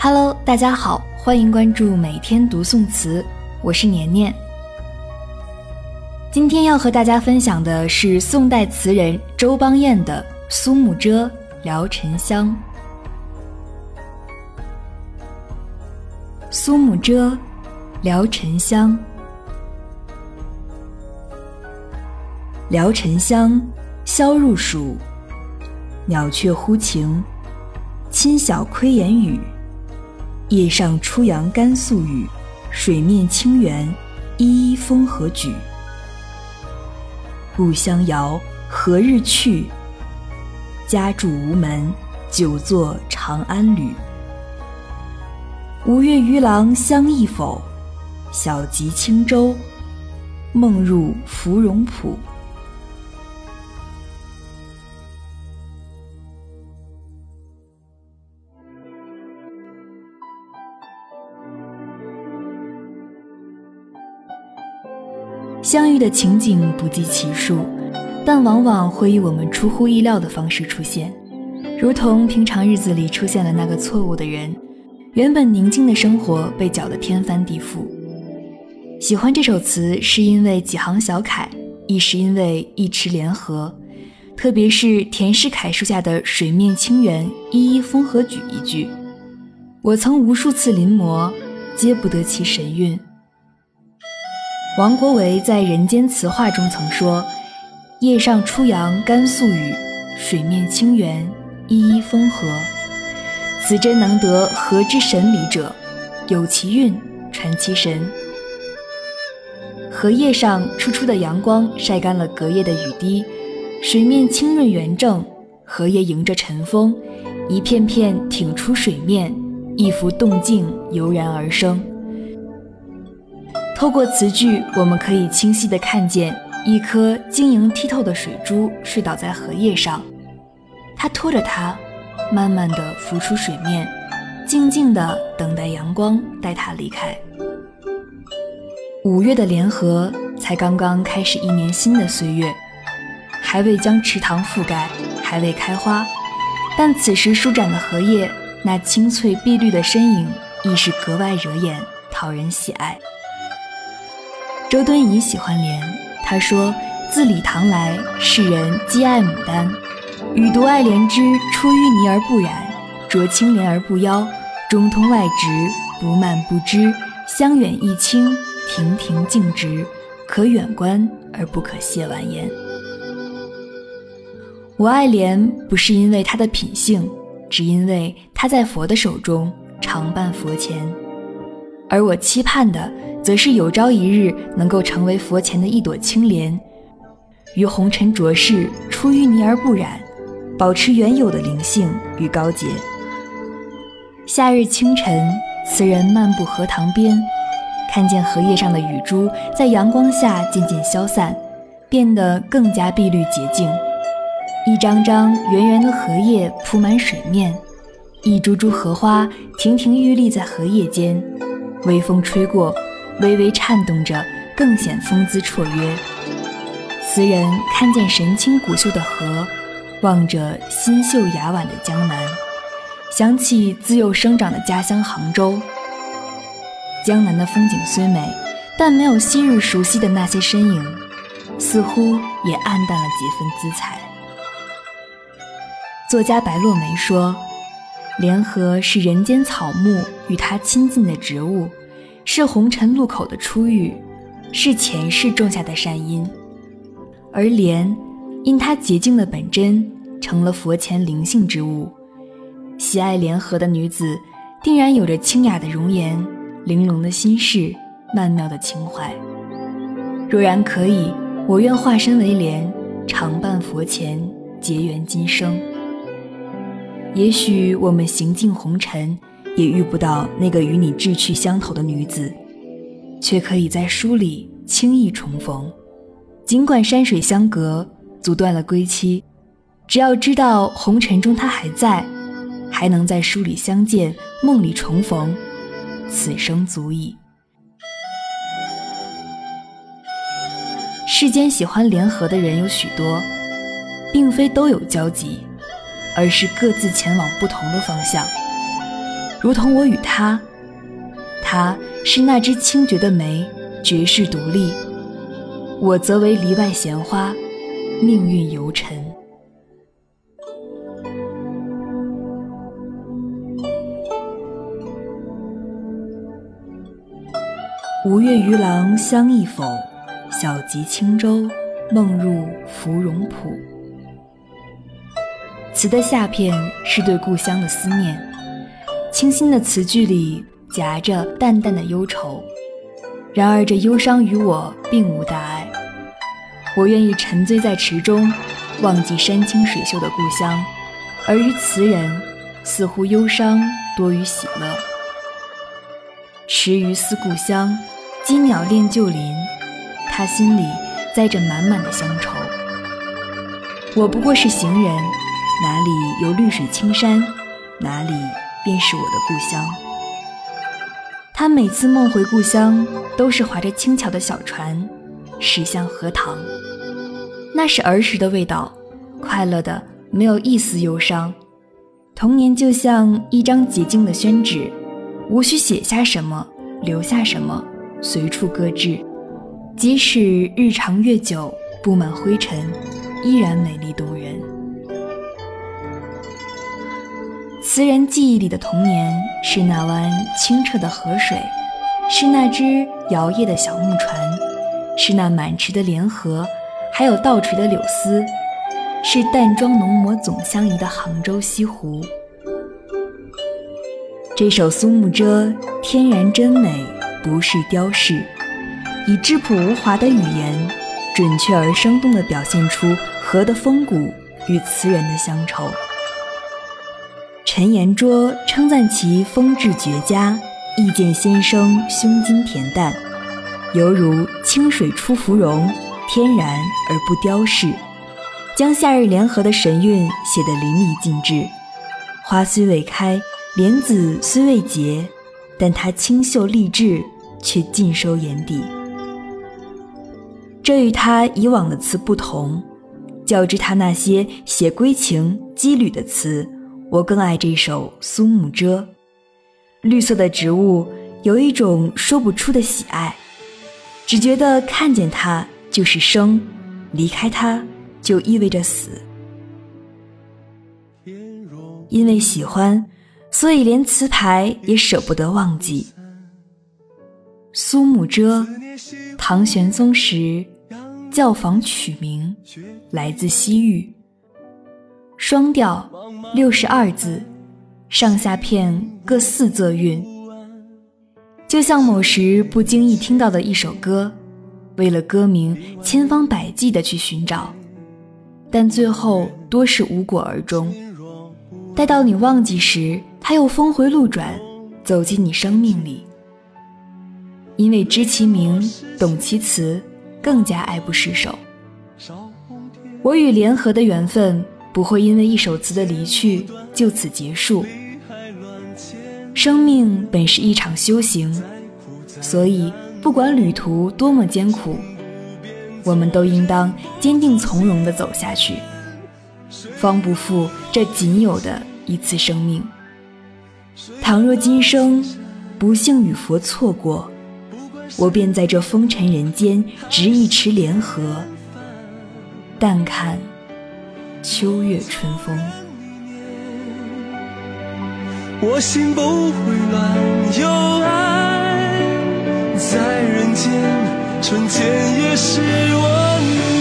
Hello，大家好，欢迎关注每天读宋词，我是年年。今天要和大家分享的是宋代词人周邦彦的《苏幕遮·聊沉香》。《苏幕遮·聊沉香》，聊沉香，萧入暑，鸟雀呼晴，亲晓窥檐语。夜上初阳甘肃雨，水面清圆，依依风和举。故乡遥，何日去？家住无门，久坐长安旅。吴越渔郎相忆否？小楫轻舟，梦入芙蓉浦。相遇的情景不计其数，但往往会以我们出乎意料的方式出现，如同平常日子里出现了那个错误的人，原本宁静的生活被搅得天翻地覆。喜欢这首词，是因为几行小楷，亦是因为一池莲荷，特别是田世凯书下的“水面清圆，一一风和举”一句，我曾无数次临摹，皆不得其神韵。王国维在《人间词话》中曾说：“叶上初阳甘肃雨，水面清圆，依依风和。此真能得和之神理者，有其韵，传其神。”荷叶上初初的阳光晒干了隔夜的雨滴，水面清润圆正，荷叶迎着晨风，一片片挺出水面，一幅动静油然而生。透过词句，我们可以清晰地看见一颗晶莹剔透的水珠睡倒在荷叶上，它拖着它，慢慢地浮出水面，静静地等待阳光带它离开。五月的莲荷才刚刚开始一年新的岁月，还未将池塘覆盖，还未开花，但此时舒展的荷叶，那青翠碧绿的身影，亦是格外惹眼，讨人喜爱。周敦颐喜欢莲，他说：“自李唐来，世人皆爱牡丹，予独爱莲之出淤泥而不染，濯清涟而不妖，中通外直，不蔓不枝，香远益清，亭亭净植，可远观而不可亵玩焉。”我爱莲，不是因为它的品性，只因为它在佛的手中常伴佛前，而我期盼的。则是有朝一日能够成为佛前的一朵青莲，于红尘浊世出淤泥而不染，保持原有的灵性与高洁。夏日清晨，词人漫步荷塘边，看见荷叶上的雨珠在阳光下渐渐消散，变得更加碧绿洁净。一张张圆圆的荷叶铺满水面，一株株荷花亭亭玉立在荷叶间，微风吹过。微微颤动着，更显风姿绰约。词人看见神清古秀的河，望着新秀雅婉的江南，想起自幼生长的家乡杭州。江南的风景虽美，但没有昔日熟悉的那些身影，似乎也暗淡了几分姿彩。作家白落梅说：“莲荷是人间草木与它亲近的植物。”是红尘路口的初遇，是前世种下的善因，而莲因它洁净的本真，成了佛前灵性之物。喜爱莲荷的女子，定然有着清雅的容颜、玲珑的心事、曼妙的情怀。若然可以，我愿化身为莲，常伴佛前，结缘今生。也许我们行尽红尘。也遇不到那个与你志趣相投的女子，却可以在书里轻易重逢。尽管山水相隔，阻断了归期，只要知道红尘中她还在，还能在书里相见，梦里重逢，此生足矣。世间喜欢联合的人有许多，并非都有交集，而是各自前往不同的方向。如同我与他。他是那只清绝的梅，绝世独立；我则为篱外闲花，命运游尘。吴越鱼郎相忆否？小楫轻舟，梦入芙蓉浦。词的下片是对故乡的思念，清新的词句里夹着淡淡的忧愁。然而这忧伤与我并无大碍，我愿意沉醉在池中，忘记山清水秀的故乡。而于词人，似乎忧伤多于喜乐。池鱼思故乡，鸡鸟恋旧林。他心里载着满满的乡愁。我不过是行人，哪里有绿水青山，哪里便是我的故乡。他每次梦回故乡，都是划着轻巧的小船，驶向荷塘。那是儿时的味道，快乐的没有一丝忧伤。童年就像一张洁净的宣纸，无需写下什么，留下什么，随处搁置。即使日长月久，布满灰尘，依然美丽动人。词人记忆里的童年，是那湾清澈的河水，是那只摇曳的小木船，是那满池的莲荷，还有倒垂的柳丝，是淡妆浓抹总相宜的杭州西湖。这首苏幕遮，天然真美，不是雕饰。以质朴无华的语言，准确而生动地表现出河的风骨与词人的乡愁。陈延灼称赞其风致绝佳，意见先生胸襟恬淡，犹如清水出芙蓉，天然而不雕饰，将夏日联合的神韵写得淋漓尽致。花虽未开，莲子虽未结，但他清秀丽质，却尽收眼底。这与他以往的词不同，较之他那些写归情羁旅的词，我更爱这首《苏幕遮》。绿色的植物有一种说不出的喜爱，只觉得看见它就是生，离开它就意味着死。因为喜欢，所以连词牌也舍不得忘记。苏幕遮，唐玄宗时。教坊曲名来自西域，双调，六十二字，上下片各四仄韵，就像某时不经意听到的一首歌，为了歌名千方百计的去寻找，但最后多是无果而终。待到你忘记时，它又峰回路转，走进你生命里。因为知其名，懂其词。更加爱不释手。我与联合的缘分不会因为一首词的离去就此结束。生命本是一场修行，所以不管旅途多么艰苦，我们都应当坚定从容地走下去，方不负这仅有的一次生命。倘若今生不幸与佛错过。我便在这风尘人间执一池莲荷，淡看秋月春风。我心不会乱，有爱在人间，春天也是温暖。